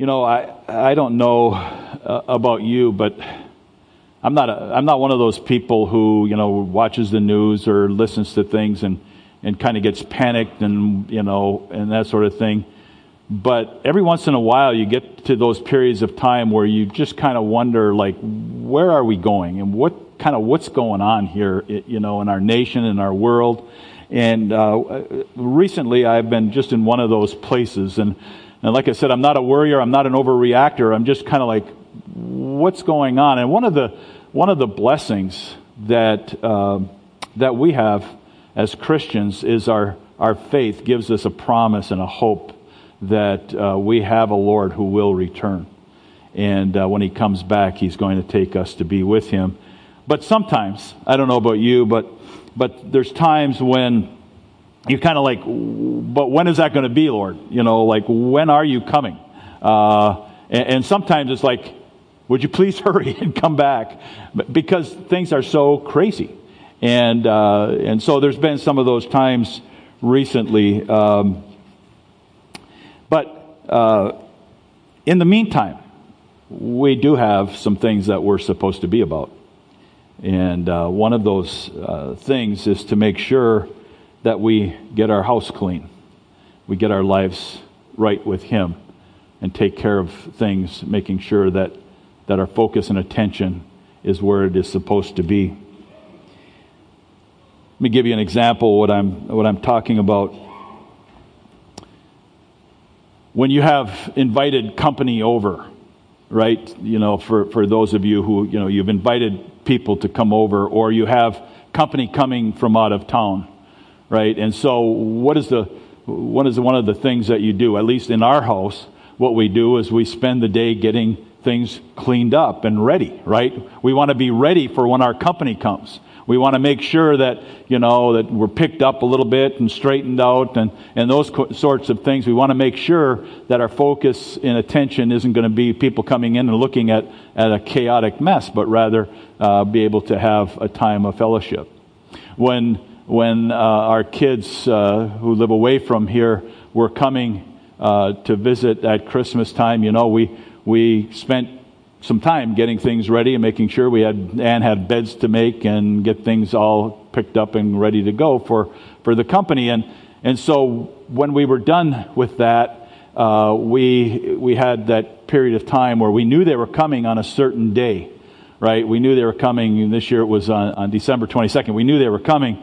You know, I, I don't know uh, about you, but I'm not, a, I'm not one of those people who, you know, watches the news or listens to things and, and kind of gets panicked and, you know, and that sort of thing. But every once in a while, you get to those periods of time where you just kind of wonder, like, where are we going and what kind of what's going on here, you know, in our nation, in our world. And uh, recently, I've been just in one of those places, and and like I said, I'm not a worrier, I'm not an overreactor. I'm just kind of like, what's going on? And one of the one of the blessings that uh, that we have as Christians is our our faith gives us a promise and a hope that uh, we have a Lord who will return, and uh, when He comes back, He's going to take us to be with Him. But sometimes, I don't know about you, but but there's times when you're kind of like, but when is that going to be, Lord? You know, like, when are you coming? Uh, and, and, sometimes it's like, would you please hurry and come back? Because things are so crazy. And, uh, and so there's been some of those times recently. Um, but uh, in the meantime, we do have some things that we're supposed to be about. And uh, one of those uh, things is to make sure that we get our house clean, we get our lives right with Him, and take care of things, making sure that, that our focus and attention is where it is supposed to be. Let me give you an example what I'm what I'm talking about. When you have invited company over, right? You know, for, for those of you who, you know, you've invited people to come over or you have company coming from out of town right? And so, what is the what is one of the things that you do? At least in our house, what we do is we spend the day getting things cleaned up and ready, right? We want to be ready for when our company comes. We want to make sure that, you know, that we're picked up a little bit and straightened out and, and those co- sorts of things. We want to make sure that our focus and attention isn't going to be people coming in and looking at, at a chaotic mess, but rather uh, be able to have a time of fellowship. When when uh, our kids uh, who live away from here were coming uh, to visit at Christmas time, you know, we, we spent some time getting things ready and making sure we had Anne had beds to make and get things all picked up and ready to go for, for the company. And, and so when we were done with that, uh, we, we had that period of time where we knew they were coming on a certain day, right? We knew they were coming. This year it was on, on December 22nd. We knew they were coming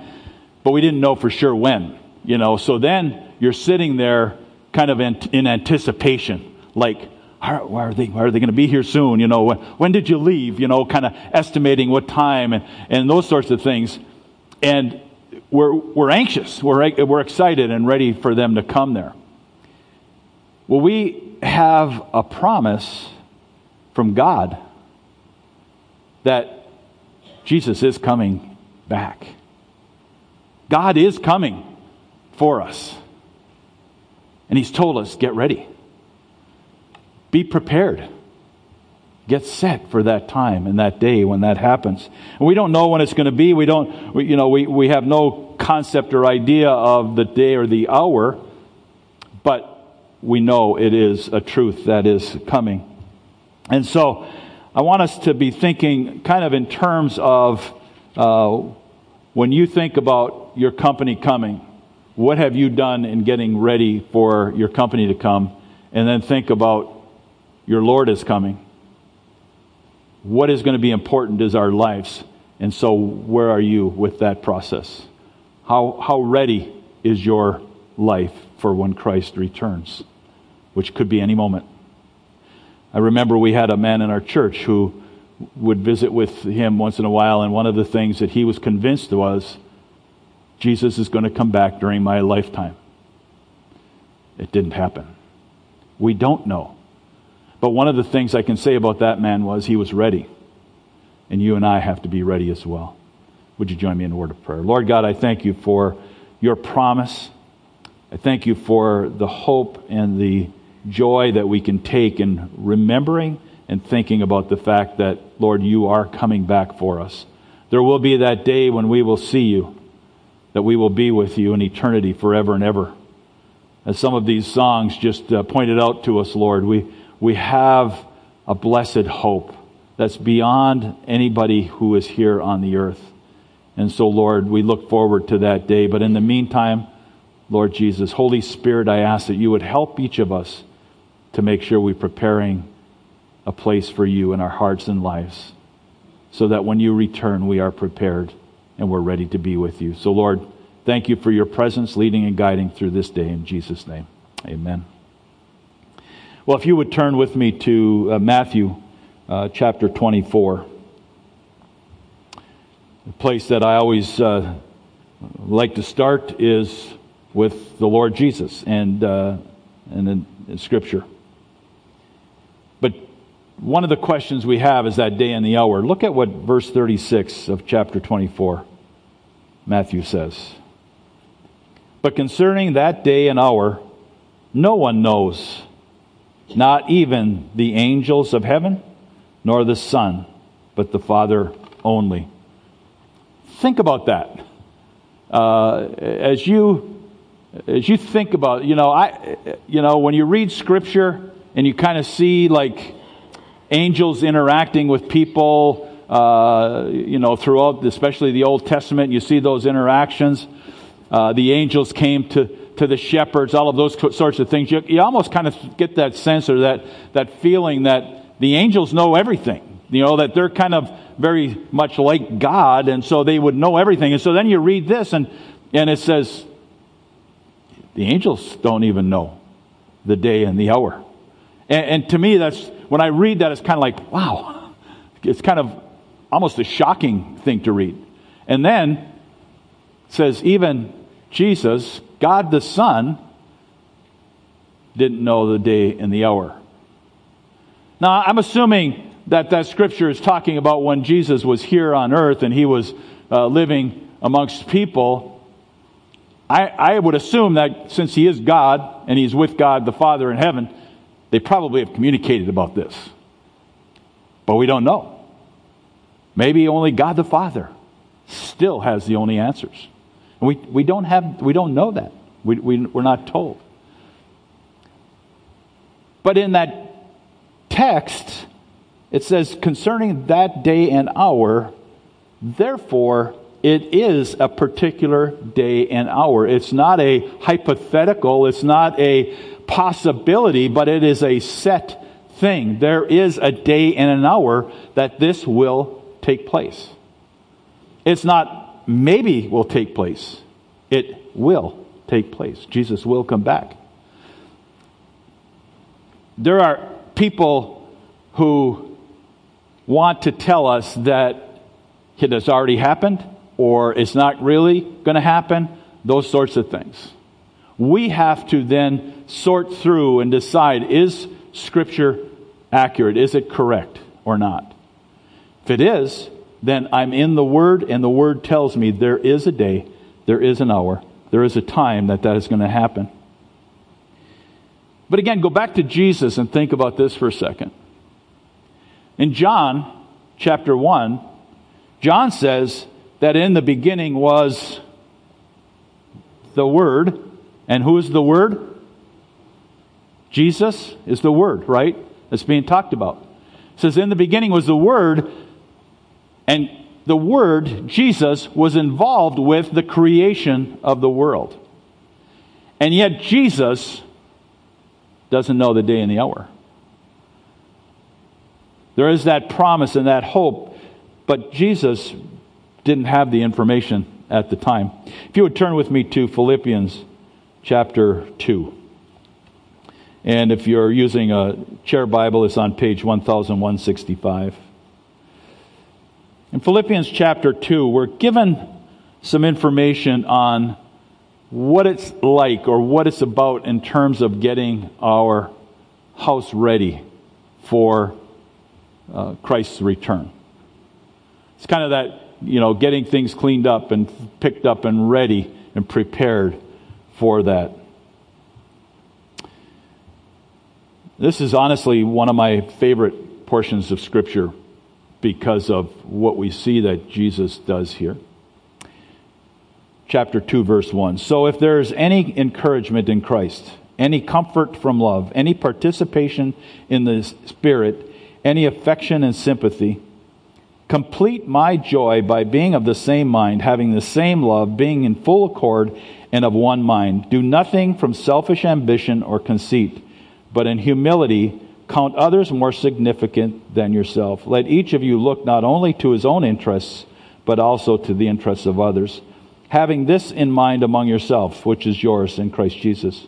but we didn't know for sure when, you know. So then you're sitting there kind of in, in anticipation, like, why are they, why are they going to be here soon? You know, when, when did you leave? You know, kind of estimating what time and, and those sorts of things. And we're, we're anxious. We're, we're excited and ready for them to come there. Well, we have a promise from God that Jesus is coming back. God is coming for us. And He's told us get ready, be prepared. Get set for that time and that day when that happens. And we don't know when it's going to be. We don't, we, you know, we, we have no concept or idea of the day or the hour, but we know it is a truth that is coming. And so I want us to be thinking kind of in terms of uh, when you think about your company coming, what have you done in getting ready for your company to come? And then think about your Lord is coming. What is going to be important is our lives. And so, where are you with that process? How, how ready is your life for when Christ returns, which could be any moment? I remember we had a man in our church who would visit with him once in a while, and one of the things that he was convinced was Jesus is going to come back during my lifetime. It didn't happen. We don't know. But one of the things I can say about that man was he was ready. And you and I have to be ready as well. Would you join me in a word of prayer? Lord God, I thank you for your promise. I thank you for the hope and the joy that we can take in remembering and thinking about the fact that, Lord, you are coming back for us. There will be that day when we will see you, that we will be with you in eternity forever and ever. As some of these songs just uh, pointed out to us, Lord, we, we have a blessed hope that's beyond anybody who is here on the earth. And so, Lord, we look forward to that day. But in the meantime, Lord Jesus, Holy Spirit, I ask that you would help each of us to make sure we're preparing a place for you in our hearts and lives so that when you return, we are prepared and we're ready to be with you. So, Lord, thank you for your presence, leading and guiding through this day. In Jesus' name, amen. Well, if you would turn with me to uh, Matthew uh, chapter 24, a place that I always uh, like to start is with the Lord Jesus and, uh, and in, in Scripture. But one of the questions we have is that day and the hour. Look at what verse 36 of chapter 24, Matthew says. But concerning that day and hour, no one knows, not even the angels of heaven, nor the Son, but the Father only. Think about that. Uh, as you as you think about, you know, I, you know, when you read Scripture and you kind of see like angels interacting with people, uh, you know, throughout, especially the Old Testament, you see those interactions. Uh, the angels came to, to the shepherds, all of those sorts of things. You, you almost kind of get that sense or that, that feeling that the angels know everything. You know, that they're kind of very much like God, and so they would know everything. And so then you read this, and, and it says, the angels don't even know the day and the hour. And, and to me, that's when I read that, it's kind of like, wow. It's kind of almost a shocking thing to read. And then says, even Jesus, God the Son, didn't know the day and the hour. Now, I'm assuming that that scripture is talking about when Jesus was here on earth and he was uh, living amongst people I, I would assume that since he is God and he's with God the Father in heaven, they probably have communicated about this. But we don't know. Maybe only God the Father still has the only answers. And we, we, don't, have, we don't know that. We, we, we're not told. But in that text, it says, concerning that day and hour, therefore it is a particular day and hour. It's not a hypothetical, it's not a possibility, but it is a set thing. There is a day and an hour that this will take place. It's not maybe will take place, it will take place. Jesus will come back. There are people who want to tell us that it has already happened or it's not really going to happen, those sorts of things. We have to then sort through and decide is Scripture accurate? Is it correct or not? If it is, then I'm in the Word, and the Word tells me there is a day, there is an hour, there is a time that that is going to happen. But again, go back to Jesus and think about this for a second. In John chapter 1, John says that in the beginning was the Word. And who is the Word? Jesus is the Word, right? That's being talked about. It says, In the beginning was the Word, and the Word, Jesus, was involved with the creation of the world. And yet, Jesus doesn't know the day and the hour. There is that promise and that hope, but Jesus didn't have the information at the time. If you would turn with me to Philippians chapter 2. And if you're using a chair Bible, it's on page 1165. In Philippians chapter 2, we're given some information on what it's like or what it's about in terms of getting our house ready for uh, Christ's return. It's kind of that you know, getting things cleaned up and picked up and ready and prepared for that. This is honestly one of my favorite portions of Scripture because of what we see that Jesus does here. Chapter 2, verse 1. So if there is any encouragement in Christ, any comfort from love, any participation in the Spirit, any affection and sympathy. Complete my joy by being of the same mind, having the same love, being in full accord and of one mind. Do nothing from selfish ambition or conceit, but in humility count others more significant than yourself. Let each of you look not only to his own interests, but also to the interests of others, having this in mind among yourselves, which is yours in Christ Jesus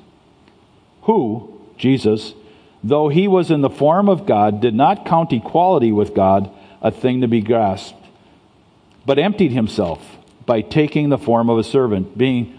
who, Jesus, though he was in the form of God, did not count equality with God a thing to be grasped, but emptied himself by taking the form of a servant, being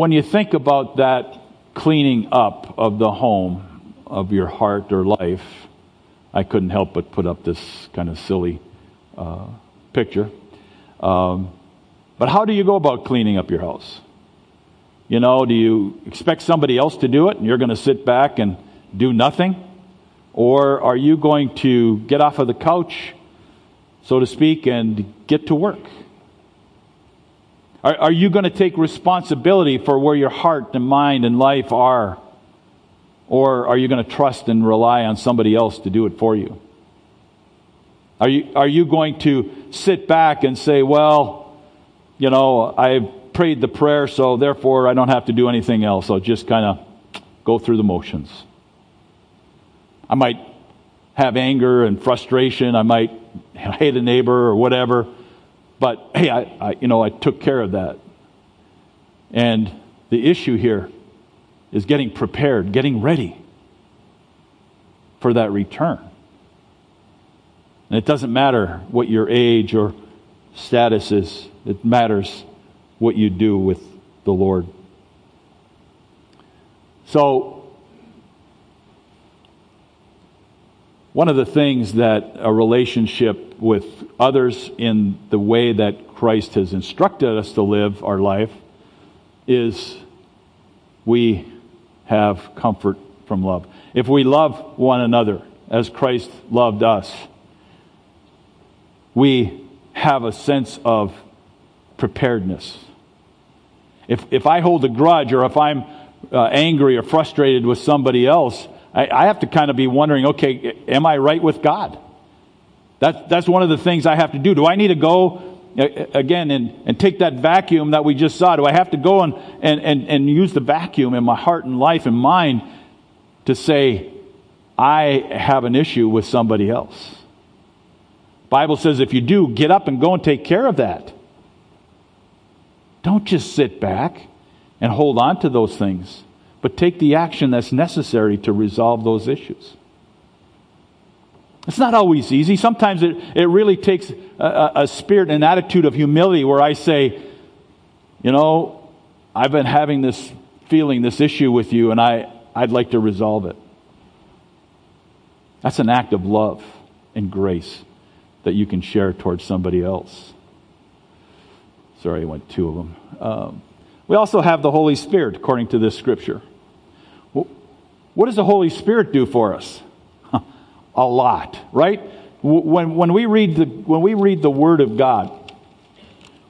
When you think about that cleaning up of the home, of your heart or life, I couldn't help but put up this kind of silly uh, picture. Um, but how do you go about cleaning up your house? You know, do you expect somebody else to do it and you're going to sit back and do nothing? Or are you going to get off of the couch, so to speak, and get to work? Are, are you going to take responsibility for where your heart and mind and life are? Or are you going to trust and rely on somebody else to do it for you? Are you, are you going to sit back and say, well, you know, I've prayed the prayer, so therefore I don't have to do anything else. I'll just kind of go through the motions. I might have anger and frustration. I might hate a neighbor or whatever. But hey, I, I, you know, I took care of that. And the issue here is getting prepared, getting ready for that return. And it doesn't matter what your age or status is, it matters what you do with the Lord. So, one of the things that a relationship with others in the way that Christ has instructed us to live our life is we have comfort from love. If we love one another as Christ loved us, we have a sense of preparedness if, if I hold a grudge or if I'm uh, angry or frustrated with somebody else, I, I have to kind of be wondering, okay, am I right with God? That, that's one of the things I have to do. Do I need to go again and, and take that vacuum that we just saw? Do I have to go and, and, and, and use the vacuum in my heart and life and mind to say, I have an issue with somebody else? Bible says if you do, get up and go and take care of that. Don't just sit back and hold on to those things, but take the action that's necessary to resolve those issues. It's not always easy. Sometimes it, it really takes a, a spirit and an attitude of humility where I say, you know, I've been having this feeling, this issue with you, and I, I'd like to resolve it. That's an act of love and grace that you can share towards somebody else. Sorry, I went two of them. Um, we also have the Holy Spirit, according to this scripture. What does the Holy Spirit do for us? A lot, right? When, when, we read the, when we read the Word of God,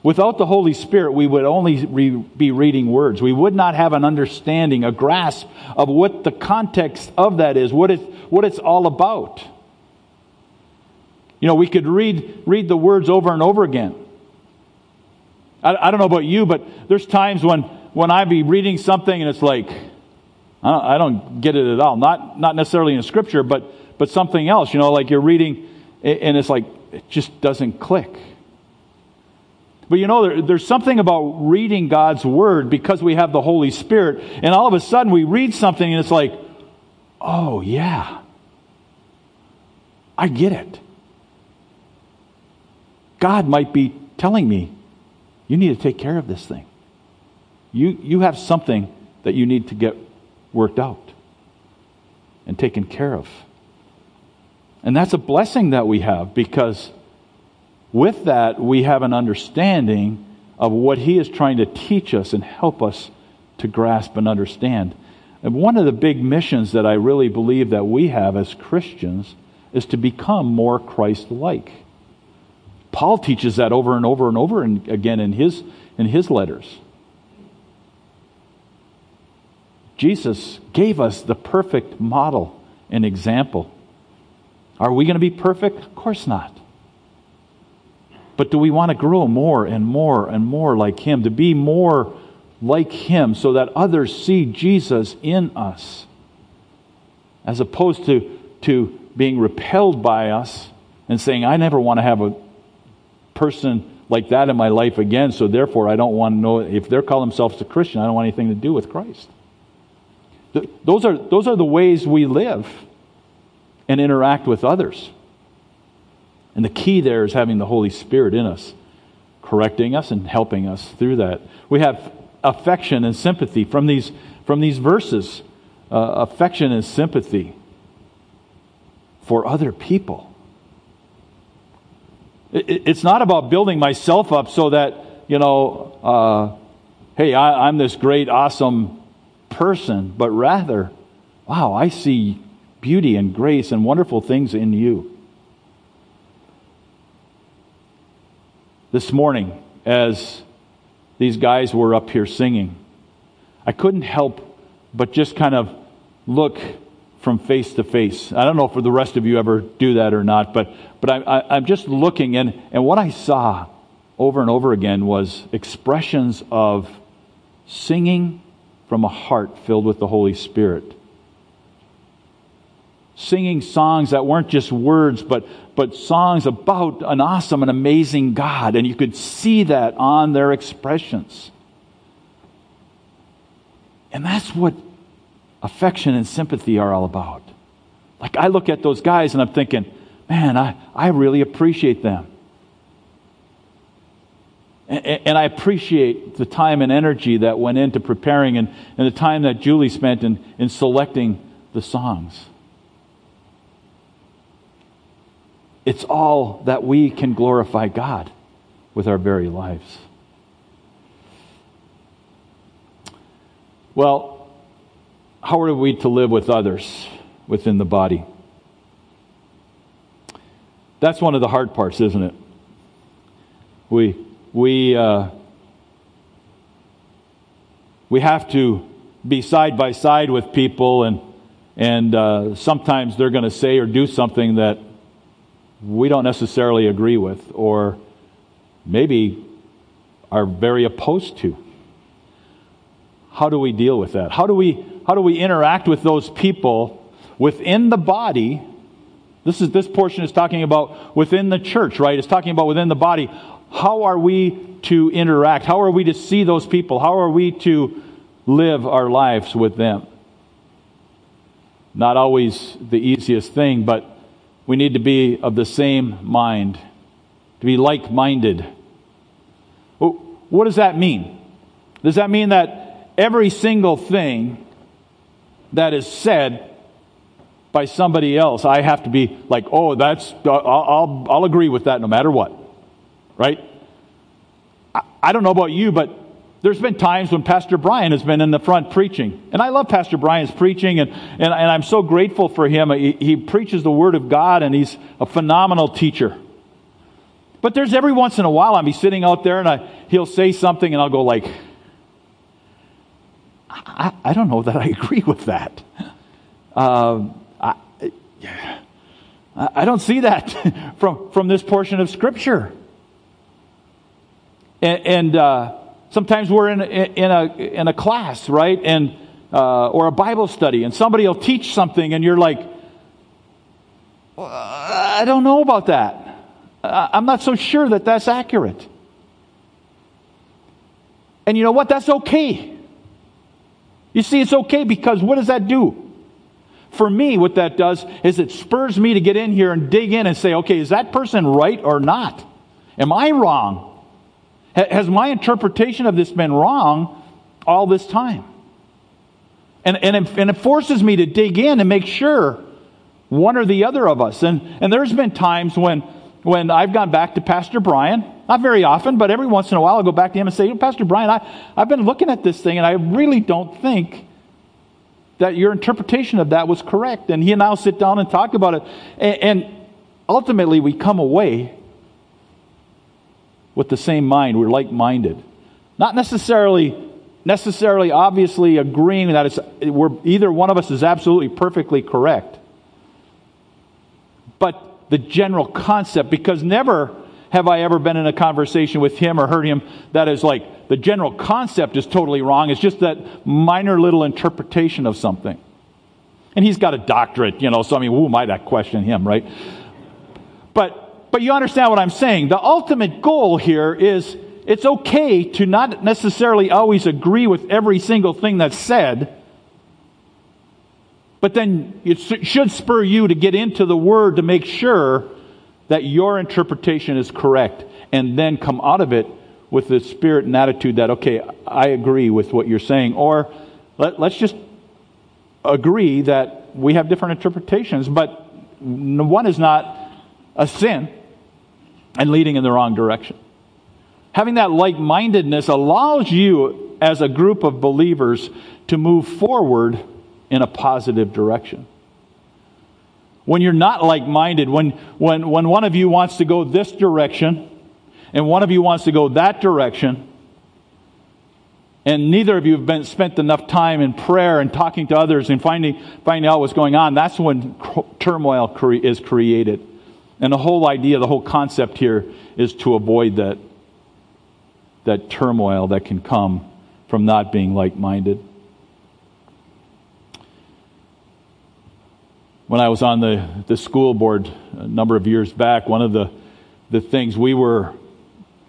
without the Holy Spirit, we would only re, be reading words. We would not have an understanding, a grasp of what the context of that is, what, it, what it's all about. You know, we could read, read the words over and over again. I, I don't know about you, but there's times when, when I be reading something and it's like, I don't, I don't get it at all. Not, not necessarily in scripture, but, but something else. You know, like you're reading and it's like, it just doesn't click. But you know, there, there's something about reading God's word because we have the Holy Spirit, and all of a sudden we read something and it's like, oh, yeah, I get it. God might be telling me you need to take care of this thing. You, you have something that you need to get worked out and taken care of. And that's a blessing that we have because with that, we have an understanding of what He is trying to teach us and help us to grasp and understand. And one of the big missions that I really believe that we have as Christians is to become more Christ like. Paul teaches that over and over and over and again in his, in his letters. Jesus gave us the perfect model and example. Are we going to be perfect? Of course not. But do we want to grow more and more and more like Him, to be more like Him so that others see Jesus in us, as opposed to, to being repelled by us and saying, I never want to have a person like that in my life again, so therefore I don't want to know if they're calling themselves a Christian, I don't want anything to do with Christ. Those are, those are the ways we live and interact with others. And the key there is having the Holy Spirit in us, correcting us and helping us through that. We have affection and sympathy from these, from these verses uh, affection and sympathy for other people. It, it's not about building myself up so that, you know, uh, hey, I, I'm this great, awesome person, but rather, wow, I see beauty and grace and wonderful things in you. this morning as these guys were up here singing. I couldn't help but just kind of look from face to face. I don't know if the rest of you ever do that or not, but, but I, am just looking, and, and what I saw over and over again was expressions of singing from a heart filled with the Holy Spirit singing songs that weren't just words, but, but songs about an awesome and amazing God. And you could see that on their expressions. And that's what affection and sympathy are all about. Like I look at those guys and I'm thinking, man, I, I really appreciate them. And, I appreciate the time and energy that went into preparing and, and the time that Julie spent in, in selecting the songs. It's all that we can glorify God with our very lives. Well, how are we to live with others within the body? That's one of the hard parts, isn't it? We, we, uh, we have to be side by side with people, and, and uh, sometimes they're going to say or do something that we don't necessarily agree with or maybe are very opposed to. How do we deal with that? How do we, how do we interact with those people within the body? This is this portion is talking about within the church, right? It's talking about within the body. How are we to interact? How are we to see those people? How are we to live our lives with them? Not always the easiest thing, but we need to be of the same mind, to be like minded. What does that mean? Does that mean that every single thing that is said by somebody else, I have to be like, oh, that's, I'll, I'll, I'll agree with that no matter what, right? I, I don't know about you, but there's been times when Pastor Brian has been in the front preaching. And I love Pastor Brian's preaching, and, and, and I'm so grateful for him. He, he preaches the Word of God, and he's a phenomenal teacher. But there's every once in a while I'll be sitting out there, and I, he'll say something, and I'll go like, I, I don't know that I agree with that. Uh, I, I don't see that from, from this portion of Scripture. And, and uh, Sometimes we're in, in, a, in a class, right? And, uh, or a Bible study, and somebody will teach something, and you're like, well, I don't know about that. I'm not so sure that that's accurate. And you know what? That's okay. You see, it's okay because what does that do? For me, what that does is it spurs me to get in here and dig in and say, okay, is that person right or not? Am I wrong? Has my interpretation of this been wrong all this time? And, and, it, and it forces me to dig in and make sure one or the other of us. And, and there's been times when, when I've gone back to Pastor Brian, not very often, but every once in a while I'll go back to him and say, Pastor Brian, I, I've been looking at this thing and I really don't think that your interpretation of that was correct. And he and I'll sit down and talk about it. And, and ultimately we come away with the same mind. We're like minded. Not necessarily necessarily obviously agreeing that it's we're, either one of us is absolutely perfectly correct. But the general concept, because never have I ever been in a conversation with him or heard him that is like the general concept is totally wrong. It's just that minor little interpretation of something. And he's got a doctorate, you know, so I mean, who am I to question him, right? But but you understand what I'm saying. The ultimate goal here is it's okay to not necessarily always agree with every single thing that's said, but then it should spur you to get into the Word to make sure that your interpretation is correct, and then come out of it with the spirit and attitude that, okay, I agree with what you're saying, or let, let's just agree that we have different interpretations, but one is not a sin and leading in the wrong direction. Having that like mindedness allows you, as a group of believers, to move forward in a positive direction. When you're not like minded, when, when, when one of you wants to go this direction and one of you wants to go that direction, and neither of you have been, spent enough time in prayer and talking to others and finding, finding out what's going on, that's when turmoil cre- is created. And the whole idea, the whole concept here is to avoid that that turmoil that can come from not being like minded. When I was on the, the school board a number of years back, one of the, the things we were,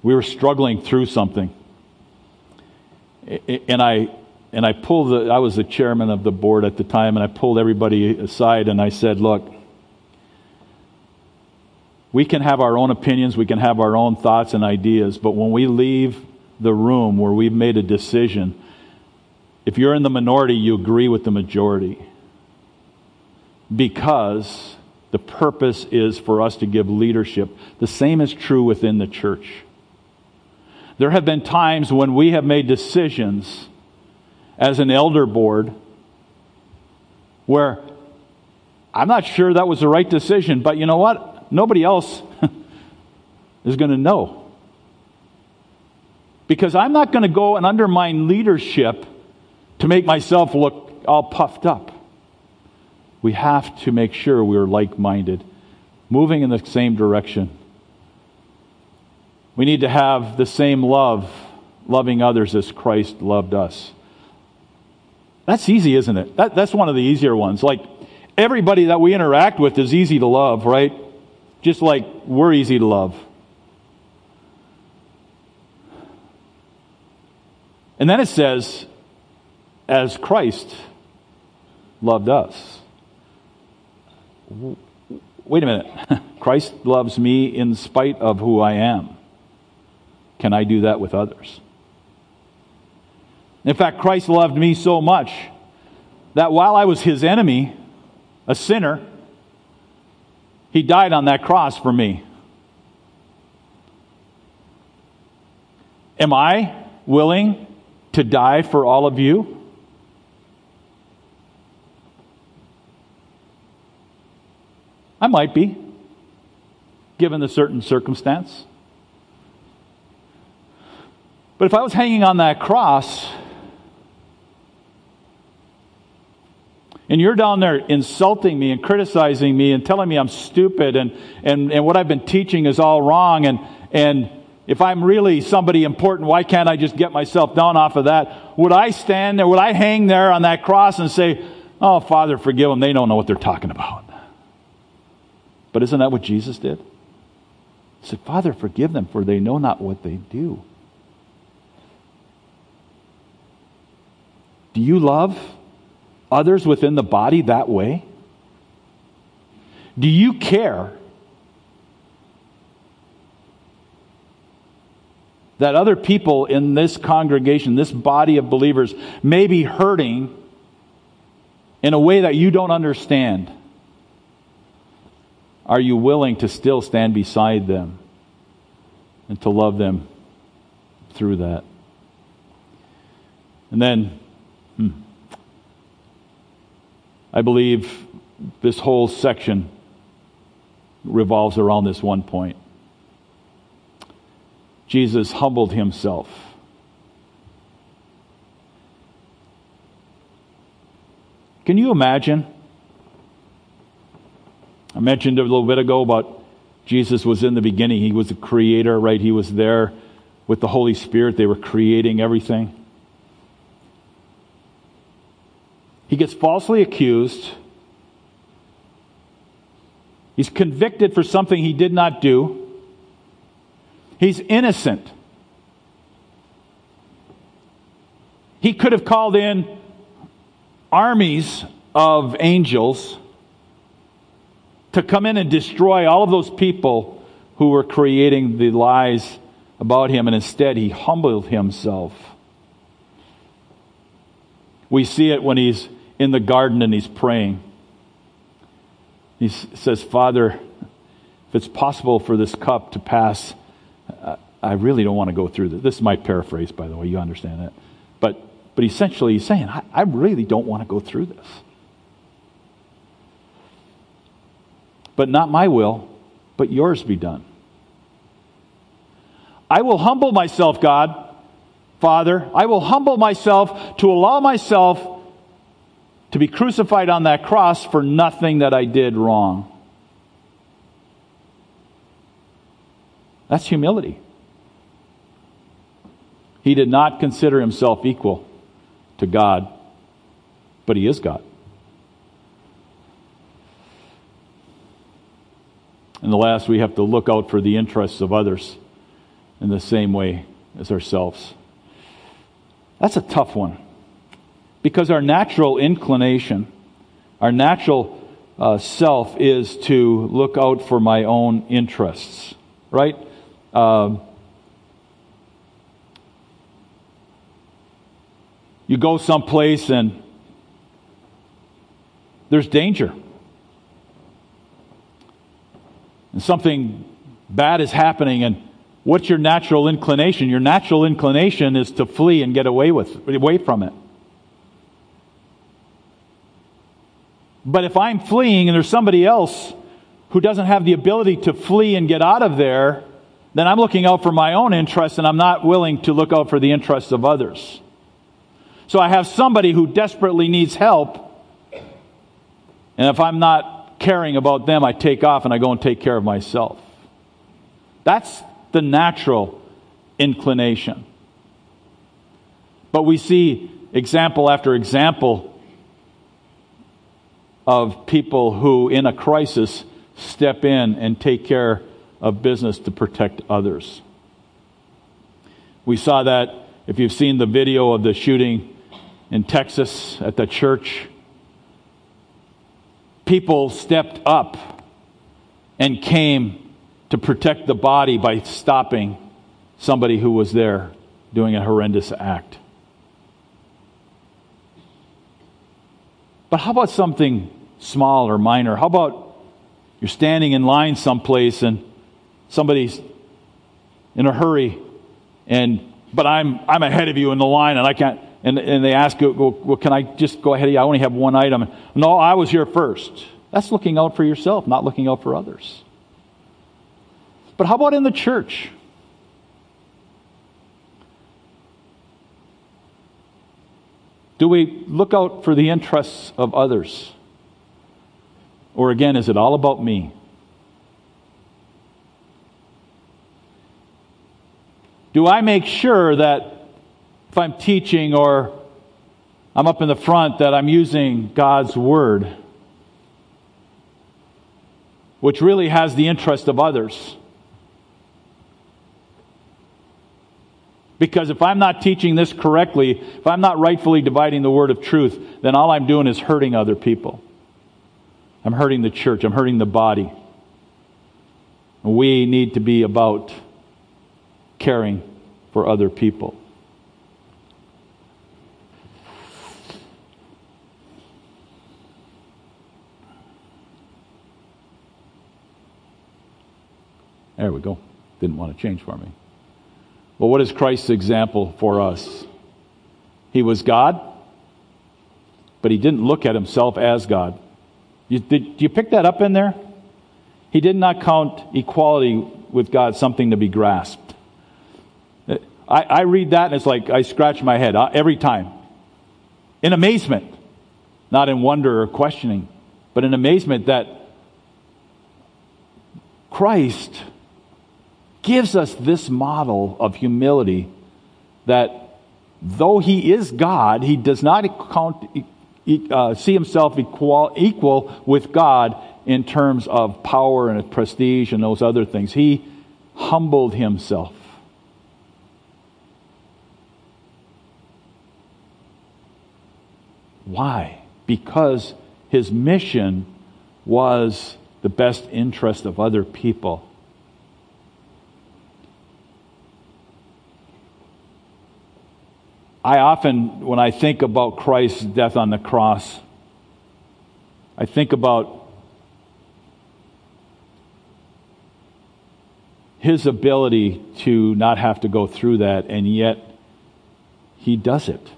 we were struggling through something. And I, and I pulled the, I was the chairman of the board at the time, and I pulled everybody aside and I said, Look, we can have our own opinions, we can have our own thoughts and ideas, but when we leave the room where we've made a decision, if you're in the minority, you agree with the majority. Because the purpose is for us to give leadership. The same is true within the church. There have been times when we have made decisions as an elder board where I'm not sure that was the right decision, but you know what? Nobody else is going to know. Because I'm not going to go and undermine leadership to make myself look all puffed up. We have to make sure we're like minded, moving in the same direction. We need to have the same love, loving others as Christ loved us. That's easy, isn't it? That, that's one of the easier ones. Like, everybody that we interact with is easy to love, right? Just like we're easy to love. And then it says, as Christ loved us. Wait a minute. Christ loves me in spite of who I am. Can I do that with others? In fact, Christ loved me so much that while I was his enemy, a sinner, he died on that cross for me. Am I willing to die for all of you? I might be, given the certain circumstance. But if I was hanging on that cross, and you're down there insulting me and criticizing me and telling me I'm stupid and, and, and what I've been teaching is all wrong and, and if I'm really somebody important, why can't I just get myself down off of that? Would I stand there, would I hang there on that cross and say, Oh, Father, forgive them, they don't know what they're talking about. But isn't that what Jesus did? He said, Father, forgive them, for they know not what they do. Do you love others within the body that way? Do you care that other people in this congregation, this body of believers, may be hurting in a way that you don't understand, are you willing to still stand beside them and to love them through that? And then, I believe this whole section revolves around this one point. Jesus humbled himself. Can you imagine? I mentioned a little bit ago about Jesus was in the beginning. He was the creator, right? He was there with the Holy Spirit. They were creating everything. He gets falsely accused. He's convicted for something he did not do. He's innocent. He could have called in armies of angels to come in and destroy all of those people who were creating the lies about him, and instead he humbled himself. We see it when he's in the garden and he's praying. He says, Father, if it's possible for this cup to pass I really don't want to go through this. This is my paraphrase, by the way. You understand that. But, but essentially, he's saying, I, I really don't want to go through this. But not my will, but yours be done. I will humble myself, God, Father. I will humble myself to allow myself to be crucified on that cross for nothing that I did wrong. That's humility. He did not consider himself equal to God, but he is God. And the last, we have to look out for the interests of others in the same way as ourselves. That's a tough one. Because our natural inclination, our natural uh, self is to look out for my own interests, right? Um, You go someplace and there's danger. And something bad is happening and what's your natural inclination? Your natural inclination is to flee and get away with away from it. But if I'm fleeing and there's somebody else who doesn't have the ability to flee and get out of there, then I'm looking out for my own interests and I'm not willing to look out for the interests of others. So I have somebody who desperately needs help. And if I'm not caring about them, I take off and I go and take care of myself. That's the natural inclination. But we see example after example of people who, in a crisis, step in and take care of business to protect others. We saw that if you've seen the video of the shooting in Texas at the church, people stepped up and came to protect the body by stopping somebody who was there doing a horrendous act. But how about something small or minor? How about you're standing in line someplace and somebody's in a hurry and but I'm I'm ahead of you in the line and I can't and, and they ask, well, well, can I just go ahead of you? I only have one item. No, I was here first. That's looking out for yourself, not looking out for others. But how about in the church? Do we look out for the interests of others? Or again, is it all about me? Do I make sure that if I'm teaching or I'm up in the front, that I'm using God's Word, which really has the interest of others. Because if I'm not teaching this correctly, if I'm not rightfully dividing the word of truth, then all I'm doing is hurting other people. I'm hurting the church, I'm hurting the body. We need to be about caring for other people. There we go. Didn't want to change for me. Well, what is Christ's example for us? He was God, but he didn't look at himself as God. You, did, you pick that up in there? He did not count equality with God something to be grasped. I, I read that and it's like I scratch my head uh, every time. In amazement, not in wonder or questioning, but in amazement that Christ gives us this model of humility that though he is God, he does not uh, see himself equal, equal with God in terms of power and prestige and those other things. He humbled himself. Why? Because his mission was the best interest of other people. I often, when I think about Christ's death on the cross, I think about his ability to not have to go through that, and yet he does it.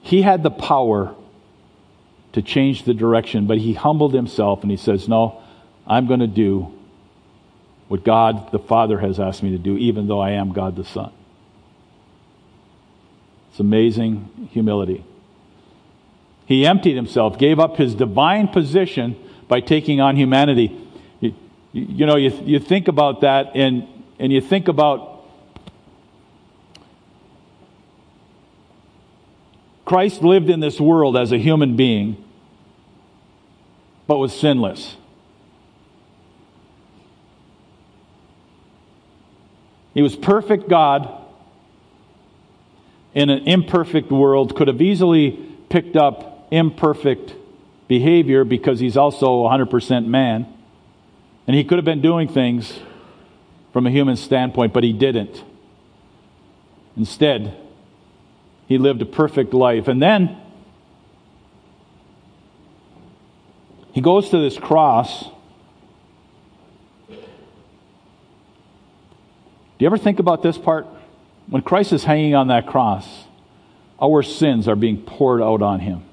He had the power to change the direction, but he humbled himself and he says, No, I'm going to do what God the Father has asked me to do, even though I am God the Son. It's amazing humility. He emptied himself, gave up his divine position by taking on humanity. You, you know, you, you think about that and, and you think about Christ lived in this world as a human being, but was sinless. He was perfect God in an imperfect world, could have easily picked up imperfect behavior because he's also 100% man. And he could have been doing things from a human standpoint, but he didn't. Instead, he lived a perfect life. And then he goes to this cross. You ever think about this part? When Christ is hanging on that cross, our sins are being poured out on him.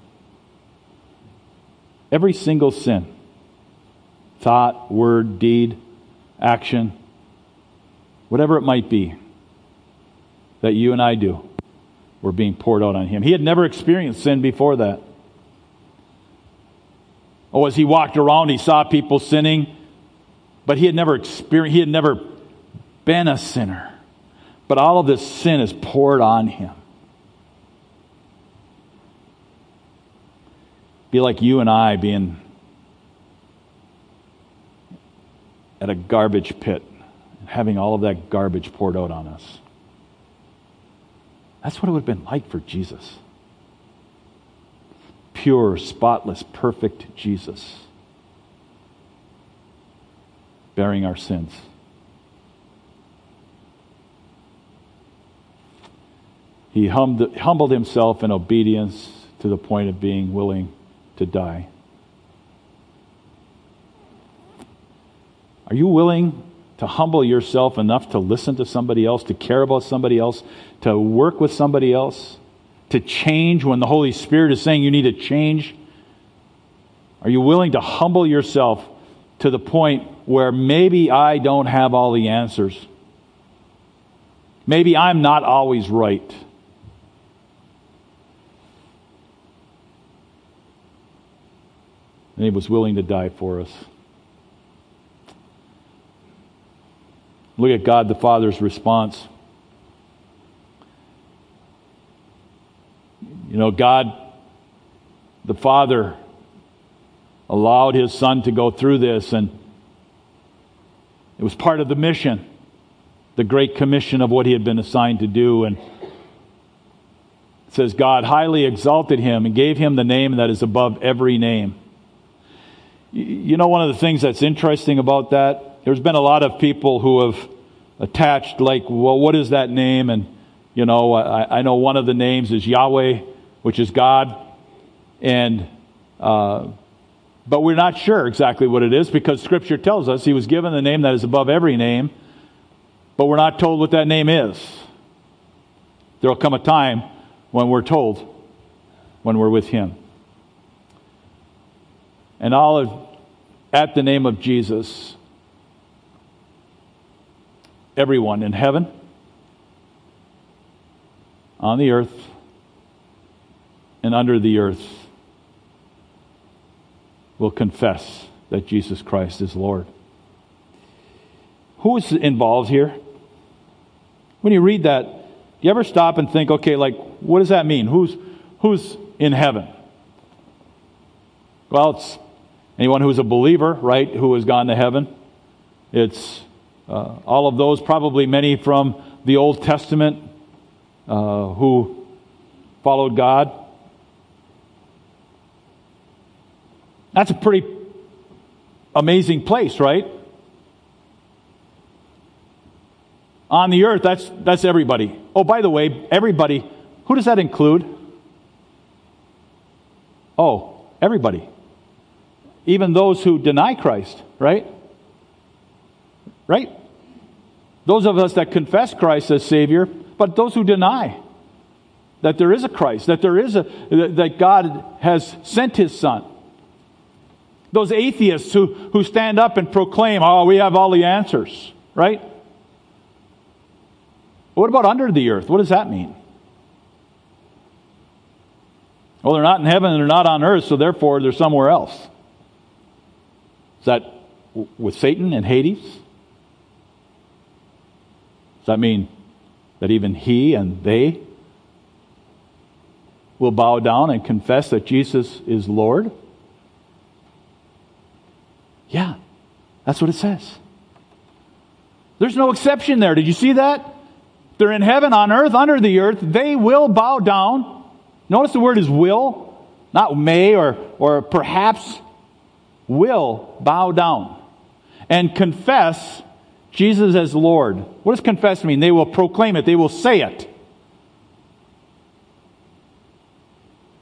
Every single sin thought, word, deed, action, whatever it might be that you and I do were being poured out on him. He had never experienced sin before that. Oh, as he walked around, he saw people sinning, but he had never experienced, he had never been a sinner. But all of this sin is poured on him. Be like you and I being at a garbage pit, having all of that garbage poured out on us. That's what it would have been like for Jesus. Pure, spotless, perfect Jesus. Bearing our sins. He humbled himself in obedience to the point of being willing to die. Are you willing to humble yourself enough to listen to somebody else, to care about somebody else, to work with somebody else, to change when the Holy Spirit is saying you need to change? Are you willing to humble yourself to the point where maybe I don't have all the answers? Maybe I'm not always right. And he was willing to die for us. Look at God the Father's response. You know, God the Father allowed his Son to go through this, and it was part of the mission, the great commission of what he had been assigned to do. And it says, God highly exalted him and gave him the name that is above every name. You know, one of the things that's interesting about that there's been a lot of people who have attached, like, well, what is that name? And, you know, I, I know one of the names is Yahweh, which is God. And Uh, but we're not sure exactly what it is because Scripture tells us he was given the name that is above every name, but we're not told what that name is. There will come a time when we're told when we're with him. And all of, at the name of Jesus, everyone in heaven, on the earth, and under the earth will confess that Jesus Christ is Lord. Who is involved here? When you read that, do you ever stop and think, okay, like, what does that mean? Who's, who's in heaven? Well, it's anyone who's a believer, right, who has gone to heaven. It's uh, all of those, probably many from the Old Testament uh, who followed God. That's a pretty amazing place, right? On the earth, that's, that's everybody. Oh, by the way, everybody, who does that include? Oh, everybody. Even those who deny Christ, right? Right? Those of us that confess Christ as Savior, but those who deny that there is a Christ, that there is a, that God has sent His Son. Those atheists who, who stand up and proclaim, oh, we have all the answers, right? What about under the earth? What does that mean? Well, they're not in heaven and they're not on earth, so therefore they're somewhere else. Is that with Satan and Hades? Does that mean that even he and they will bow down and confess that Jesus is Lord? Yeah, that's what it says. There's no exception there. Did you see that? They're in heaven, on earth, under the earth. They will bow down. Notice the word is will, not may or, or perhaps. Will bow down and confess Jesus as Lord. What does confess mean? They will proclaim it, they will say it.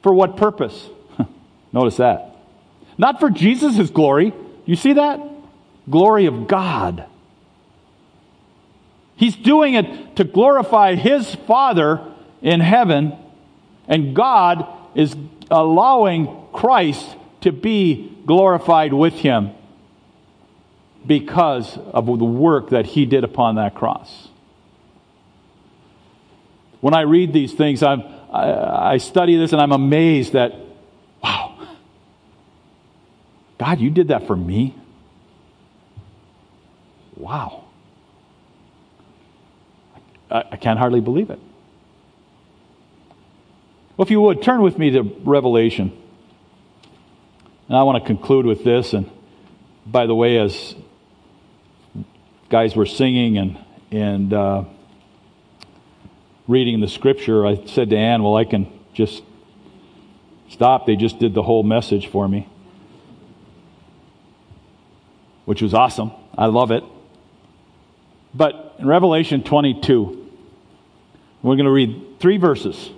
For what purpose? Notice that. Not for Jesus' glory, you see that? Glory of God. He's doing it to glorify his Father in heaven, and God is allowing Christ to be glorified with him because of the work that he did upon that cross. When I read these things, I'm, I, I study this and I'm amazed that wow, God, you did that for me? Wow. I, I can't hardly believe it. Well, if you would, turn with me to Revelation. And I want to conclude with this. And by the way, as guys were singing and, and uh, reading the scripture, I said to Ann, well, I can just stop. They just did the whole message for me which was awesome. I love it. But in Revelation 22, we're going to read three verses.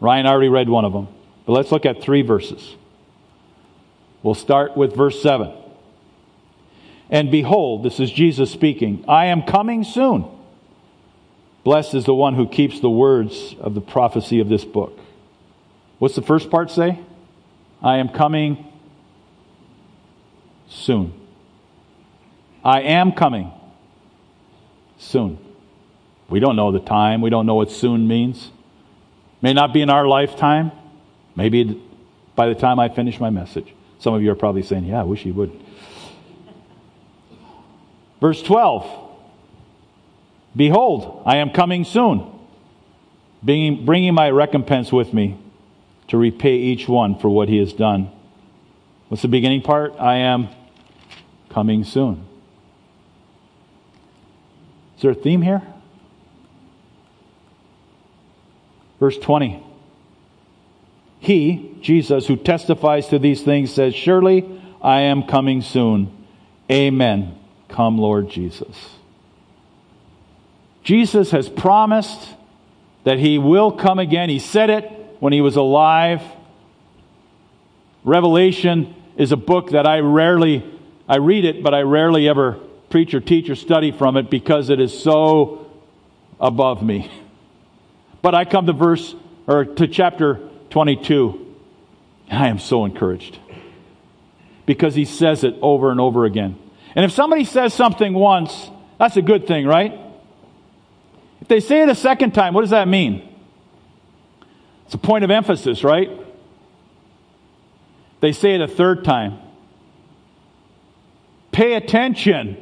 Ryan already read one of them, but let's look at three verses. We'll start with verse 7. And behold, this is Jesus speaking, I am coming soon. Blessed is the one who keeps the words of the prophecy of this book. What's the first part say? I am coming soon. I am coming soon. We don't know the time. We don't know what soon means. May not be in our lifetime. Maybe by the time I finish my message. Some of you are probably saying, Yeah, I wish he would. Verse 12 Behold, I am coming soon, bringing my recompense with me to repay each one for what he has done. What's the beginning part? I am coming soon. Is there a theme here? Verse 20. He, Jesus, who testifies to these things, says, Surely I am coming soon. Amen. Come, Lord Jesus. Jesus has promised that he will come again. He said it when he was alive. Revelation is a book that I rarely, I read it, but I rarely ever preach or teach or study from it because it is so above me. But I come to verse, or to chapter 22, I am so encouraged because he says it over and over again. And if somebody says something once, that's a good thing, right? If they say it a second time, what does that mean? It's a point of emphasis, right? They say it a third time. Pay attention.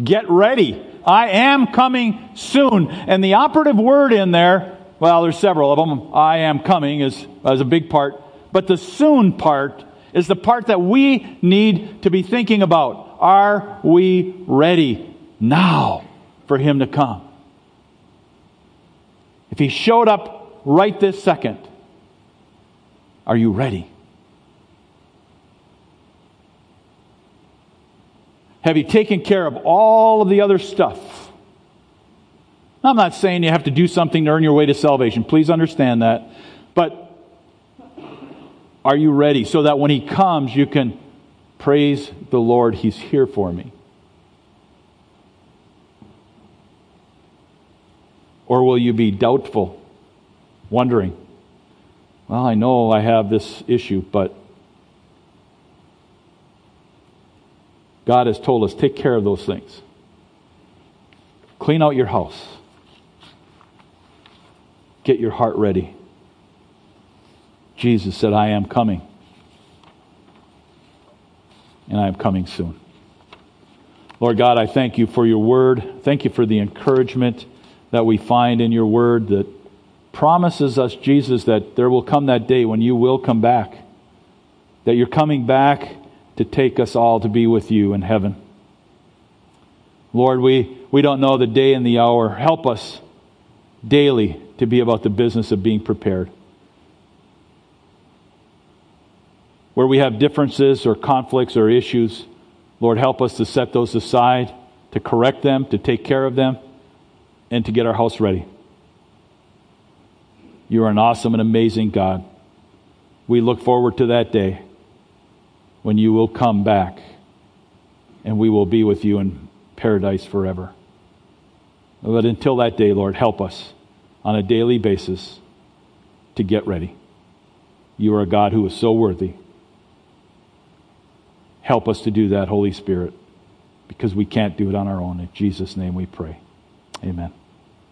Get ready. I am coming soon. And the operative word in there, well, there's several of them. I am coming is, is a big part. But the soon part is the part that we need to be thinking about. Are we ready now for Him to come? If He showed up right this second, are you ready? Have you taken care of all of the other stuff? I'm not saying you have to do something to earn your way to salvation. Please understand that. But are you ready so that when He comes, you can praise the Lord, He's here for me? Or will you be doubtful, wondering, well, I know I have this issue, but God has told us take care of those things. Clean out your house. Get your heart ready. Jesus said, I am coming. And I am coming soon. Lord God, I thank you for your word. Thank you for the encouragement that we find in your word that promises us, Jesus, that there will come that day when you will come back. That you're coming back to take us all to be with you in heaven. Lord, we, we don't know the day and the hour. Help us daily to be about the business of being prepared. Where we have differences or conflicts or issues, Lord, help us to set those aside, to correct them, to take care of them, and to get our house ready. You are an awesome and amazing God. We look forward to that day when you will come back and we will be with you in paradise forever. But until that day, Lord, help us on a daily basis to get ready. You are a God who is so worthy. Help us to do that, Holy Spirit, because we can't do it on our own. In Jesus' name we pray. Amen.